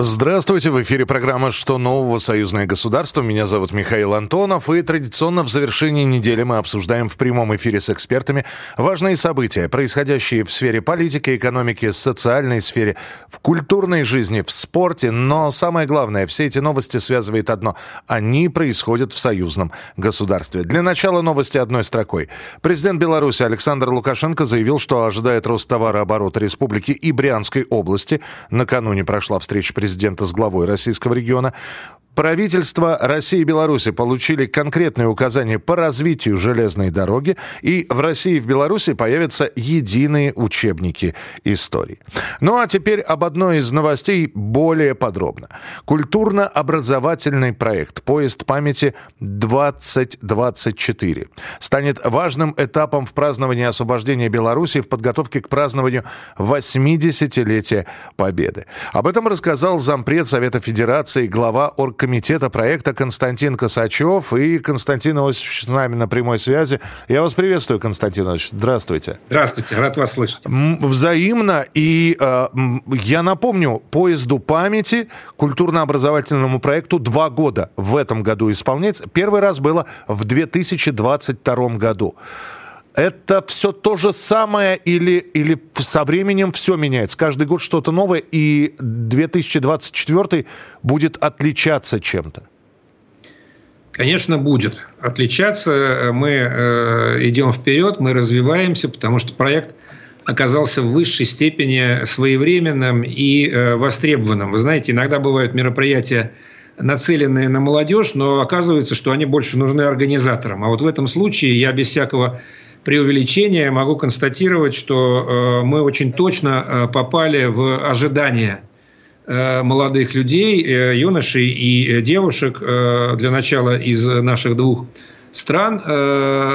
Здравствуйте, в эфире программа «Что нового? Союзное государство». Меня зовут Михаил Антонов, и традиционно в завершении недели мы обсуждаем в прямом эфире с экспертами важные события, происходящие в сфере политики, экономики, социальной сфере, в культурной жизни, в спорте. Но самое главное, все эти новости связывает одно – они происходят в союзном государстве. Для начала новости одной строкой. Президент Беларуси Александр Лукашенко заявил, что ожидает рост товарооборота республики и Брянской области. Накануне прошла встреча президента президента с главой российского региона. Правительства России и Беларуси получили конкретные указания по развитию железной дороги, и в России и в Беларуси появятся единые учебники истории. Ну а теперь об одной из новостей более подробно. Культурно-образовательный проект «Поезд памяти 2024» станет важным этапом в праздновании освобождения Беларуси в подготовке к празднованию 80-летия Победы. Об этом рассказал зампред Совета Федерации, глава оргкомитета комитета проекта Константин Косачев. И Константин Иосифович с нами на прямой связи. Я вас приветствую, Константин Иосифович. Здравствуйте. Здравствуйте, рад вас слышать. Взаимно. И э, я напомню, поезду памяти, культурно-образовательному проекту два года в этом году исполняется. Первый раз было в 2022 году. Это все то же самое или, или со временем все меняется? Каждый год что-то новое, и 2024 будет отличаться чем-то? Конечно, будет отличаться. Мы э, идем вперед, мы развиваемся, потому что проект оказался в высшей степени своевременным и э, востребованным. Вы знаете, иногда бывают мероприятия, нацеленные на молодежь, но оказывается, что они больше нужны организаторам. А вот в этом случае я без всякого преувеличения могу констатировать, что э, мы очень точно э, попали в ожидания э, молодых людей, юношей и девушек, для начала из наших двух стран,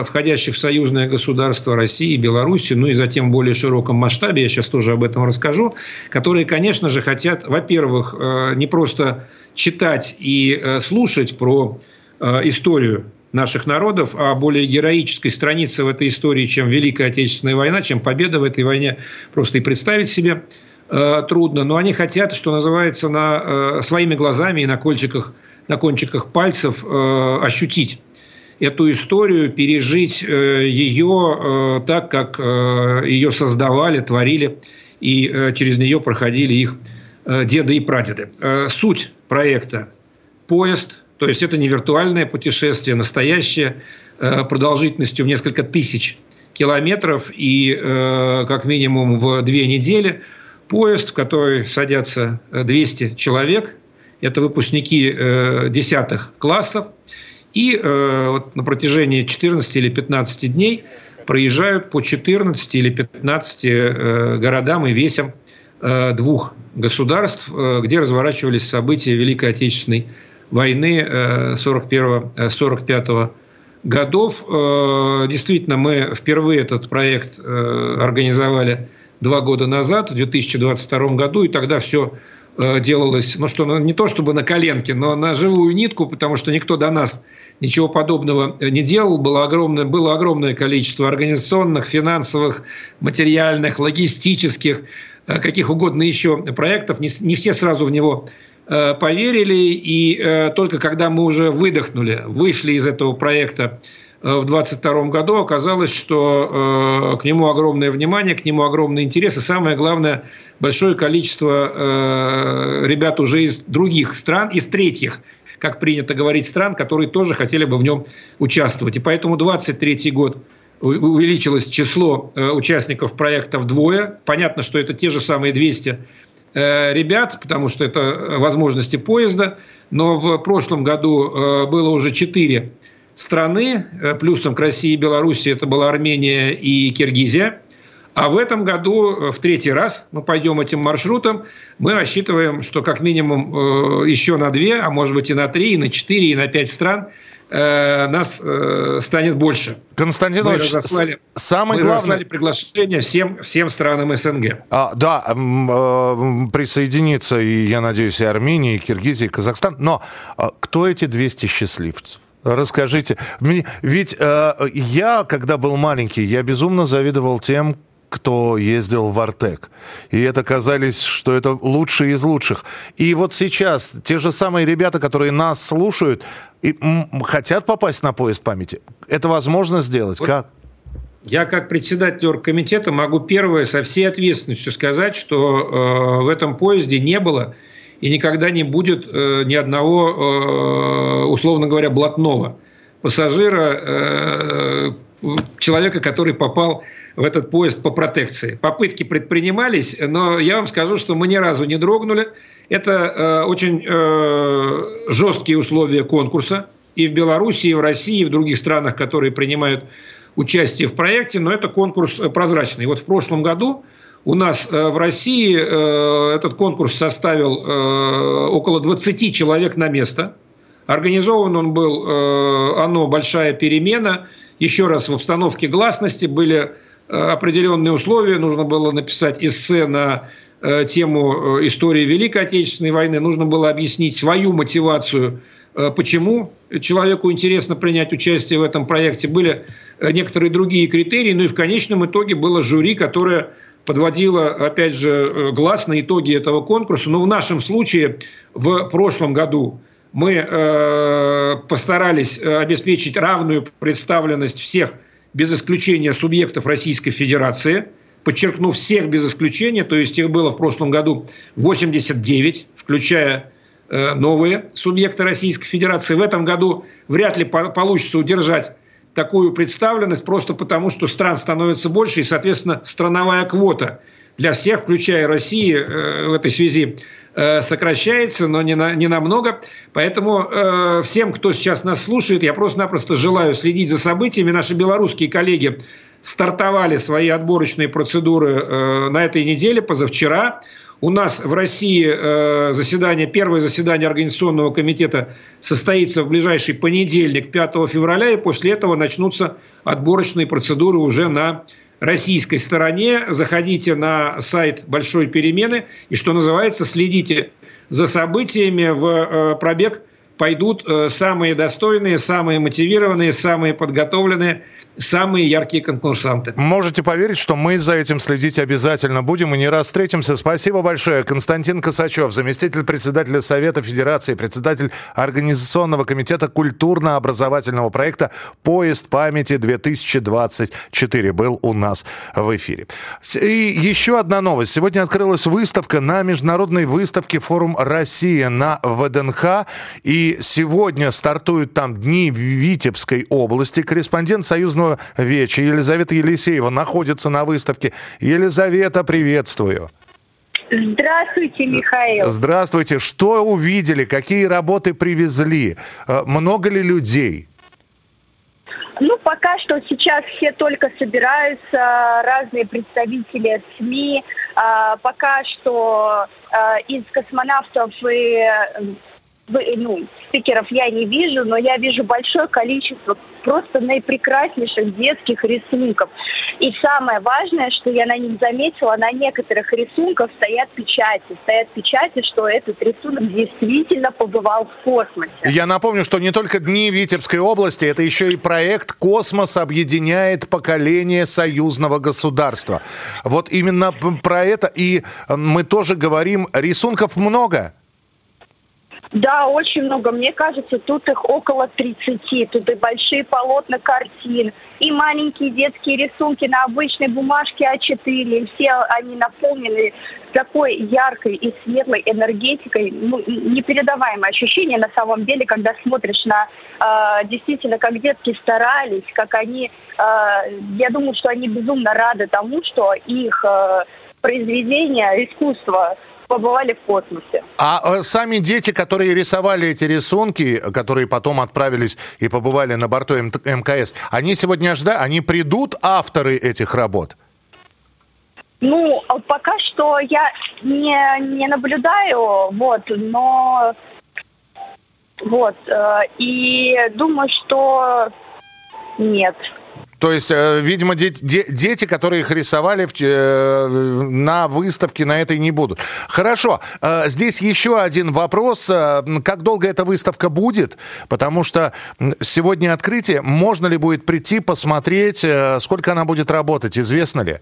входящих в союзное государство России и Беларуси, ну и затем в более широком масштабе, я сейчас тоже об этом расскажу, которые, конечно же, хотят, во-первых, не просто читать и слушать про историю наших народов, а более героической страницы в этой истории, чем Великая Отечественная война, чем победа в этой войне, просто и представить себе э, трудно. Но они хотят, что называется, на, э, своими глазами и на кончиках, на кончиках пальцев э, ощутить эту историю, пережить э, ее э, так, как э, ее создавали, творили и э, через нее проходили их э, деды и прадеды. Э, суть проекта – поезд – то есть это не виртуальное путешествие, настоящее, э, продолжительностью в несколько тысяч километров и э, как минимум в две недели. Поезд, в который садятся 200 человек, это выпускники э, десятых классов, и на протяжении 14 или 15 дней проезжают по 14 или 15 городам и весям двух государств, где разворачивались события Великой Отечественной войны 41-45 э, годов. Э, действительно, мы впервые этот проект э, организовали два года назад, в 2022 году, и тогда все делалось, ну что, ну, не то чтобы на коленке, но на живую нитку, потому что никто до нас ничего подобного не делал. Было огромное, было огромное количество организационных, финансовых, материальных, логистических, каких угодно еще проектов. Не, не все сразу в него Э, поверили, и э, только когда мы уже выдохнули, вышли из этого проекта э, в 2022 году, оказалось, что к нему огромное внимание, к нему огромный интерес, и самое главное, большое количество ребят уже из других стран, из третьих, как принято говорить, стран, которые тоже хотели бы в нем участвовать. И поэтому 23 год увеличилось число участников проекта вдвое. Понятно, что это те же самые 200 Э, ребят, потому что это возможности поезда. Но в прошлом году э, было уже четыре страны, э, плюсом к России и Беларуси это была Армения и Киргизия. А в этом году в третий раз мы пойдем этим маршрутом. Мы рассчитываем, что как минимум еще на две, а может быть и на три, и на четыре, и на пять стран – э, нас э, станет больше. Константин мы разослали, самое мы главное... разослали приглашение всем, всем странам СНГ. А, да, э, присоединиться, и, я надеюсь, и Армения, и Киргизия, и Казахстан. Но э, кто эти 200 счастливцев? Расскажите. Ведь э, я, когда был маленький, я безумно завидовал тем, кто ездил в Артек. И это казались, что это лучшие из лучших. И вот сейчас те же самые ребята, которые нас слушают, и хотят попасть на поезд памяти. Это возможно сделать? Вот. Как? Я как председатель оргкомитета могу первое со всей ответственностью сказать, что э, в этом поезде не было и никогда не будет э, ни одного, э, условно говоря, блатного пассажира, э, человека, который попал в этот поезд по протекции. Попытки предпринимались, но я вам скажу, что мы ни разу не дрогнули. Это э, очень э, жесткие условия конкурса и в Беларуси, и в России, и в других странах, которые принимают участие в проекте, но это конкурс прозрачный. Вот в прошлом году у нас э, в России э, этот конкурс составил э, около 20 человек на место. Организован он был, оно большая перемена. Еще раз, в обстановке гласности были определенные условия. Нужно было написать эссе на тему истории Великой Отечественной войны. Нужно было объяснить свою мотивацию почему человеку интересно принять участие в этом проекте. Были некоторые другие критерии, ну и в конечном итоге было жюри, которое подводила, опять же, э, на итоги этого конкурса. Но в нашем случае в прошлом году мы э, постарались э, обеспечить равную представленность всех, без исключения субъектов Российской Федерации, подчеркну, всех без исключения, то есть их было в прошлом году 89, включая э, новые субъекты Российской Федерации. В этом году вряд ли по получится удержать такую представленность просто потому, что стран становится больше, и, соответственно, страновая квота для всех, включая Россию, э, в этой связи э, сокращается, но не, на, не намного. Поэтому э, всем, кто сейчас нас слушает, я просто-напросто желаю следить за событиями. Наши белорусские коллеги стартовали свои отборочные процедуры э, на этой неделе, позавчера. У нас в России э, заседание, первое заседание Организационного комитета состоится в ближайший понедельник, 5 февраля, и после этого начнутся отборочные процедуры уже на российской стороне. Заходите на сайт Большой перемены и, что называется, следите за событиями в э, пробег пойдут э, самые достойные, самые мотивированные, самые подготовленные самые яркие конкурсанты. Можете поверить, что мы за этим следить обязательно будем и не раз встретимся. Спасибо большое. Константин Косачев, заместитель председателя Совета Федерации, председатель Организационного комитета культурно-образовательного проекта «Поезд памяти-2024» был у нас в эфире. И еще одна новость. Сегодня открылась выставка на международной выставке «Форум Россия» на ВДНХ. И сегодня стартуют там Дни Витебской области. Корреспондент Союзного Красного Веча Елизавета Елисеева находится на выставке. Елизавета, приветствую. Здравствуйте, Михаил. Здравствуйте. Что увидели? Какие работы привезли? Э, много ли людей? Ну, пока что сейчас все только собираются, разные представители СМИ. А, пока что а, из космонавтов и ну, спикеров я не вижу, но я вижу большое количество просто наипрекраснейших детских рисунков. И самое важное, что я на них заметила, на некоторых рисунках стоят печати. Стоят печати, что этот рисунок действительно побывал в космосе. Я напомню, что не только Дни Витебской области, это еще и проект «Космос объединяет поколение союзного государства». Вот именно про это и мы тоже говорим. Рисунков много. Да, очень много. Мне кажется, тут их около 30. Тут и большие полотна картин, и маленькие детские рисунки на обычной бумажке А4. И все они наполнены такой яркой и светлой энергетикой. Ну, непередаваемое ощущение на самом деле, когда смотришь на э, действительно, как детки старались, как они... Э, я думаю, что они безумно рады тому, что их э, произведения, искусство побывали в космосе. А э, сами дети, которые рисовали эти рисунки, которые потом отправились и побывали на борту МКС, они сегодня ждают, они придут, авторы этих работ? Ну, пока что я не, не наблюдаю, вот, но вот, э, и думаю, что нет. То есть, э, видимо, дети, дети, которые их рисовали э, на выставке, на этой не будут. Хорошо. Э, здесь еще один вопрос. Как долго эта выставка будет? Потому что сегодня открытие. Можно ли будет прийти, посмотреть, сколько она будет работать? Известно ли?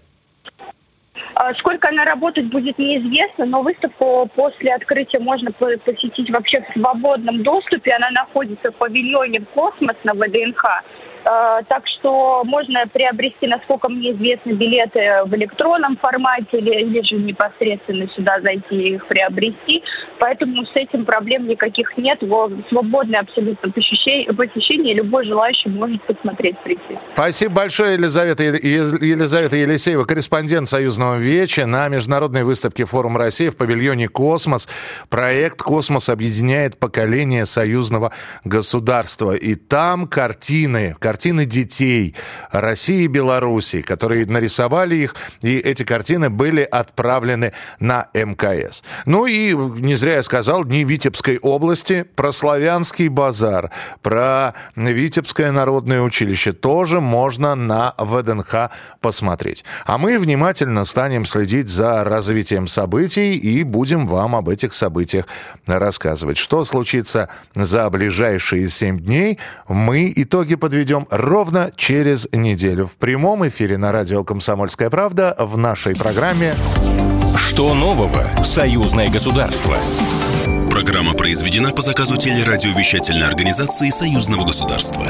А, сколько она работать будет, неизвестно, но выставку после открытия можно посетить вообще в свободном доступе. Она находится в павильоне «Космос» на ВДНХ. А, так что можно приобрести, насколько мне известно, билеты в электронном формате или, или же непосредственно сюда зайти и их приобрести. Поэтому с этим проблем никаких нет. Свободное абсолютно посещение любой желающий может посмотреть, прийти. Спасибо большое, Елизавета, Елизавета Елисеева, корреспондент Союзного Веча на международной выставке «Форум России» в павильоне «Космос». Проект «Космос» объединяет поколение союзного государства. И там картины, картины картины детей России и Белоруссии, которые нарисовали их, и эти картины были отправлены на МКС. Ну и не зря я сказал, Дни Витебской области, про Славянский базар, про Витебское народное училище тоже можно на ВДНХ посмотреть. А мы внимательно станем следить за развитием событий и будем вам об этих событиях рассказывать. Что случится за ближайшие семь дней, мы итоги подведем вам ровно через неделю в прямом эфире на радио «Комсомольская правда» в нашей программе «Что нового? Союзное государство». Программа произведена по заказу телерадиовещательной организации Союзного государства.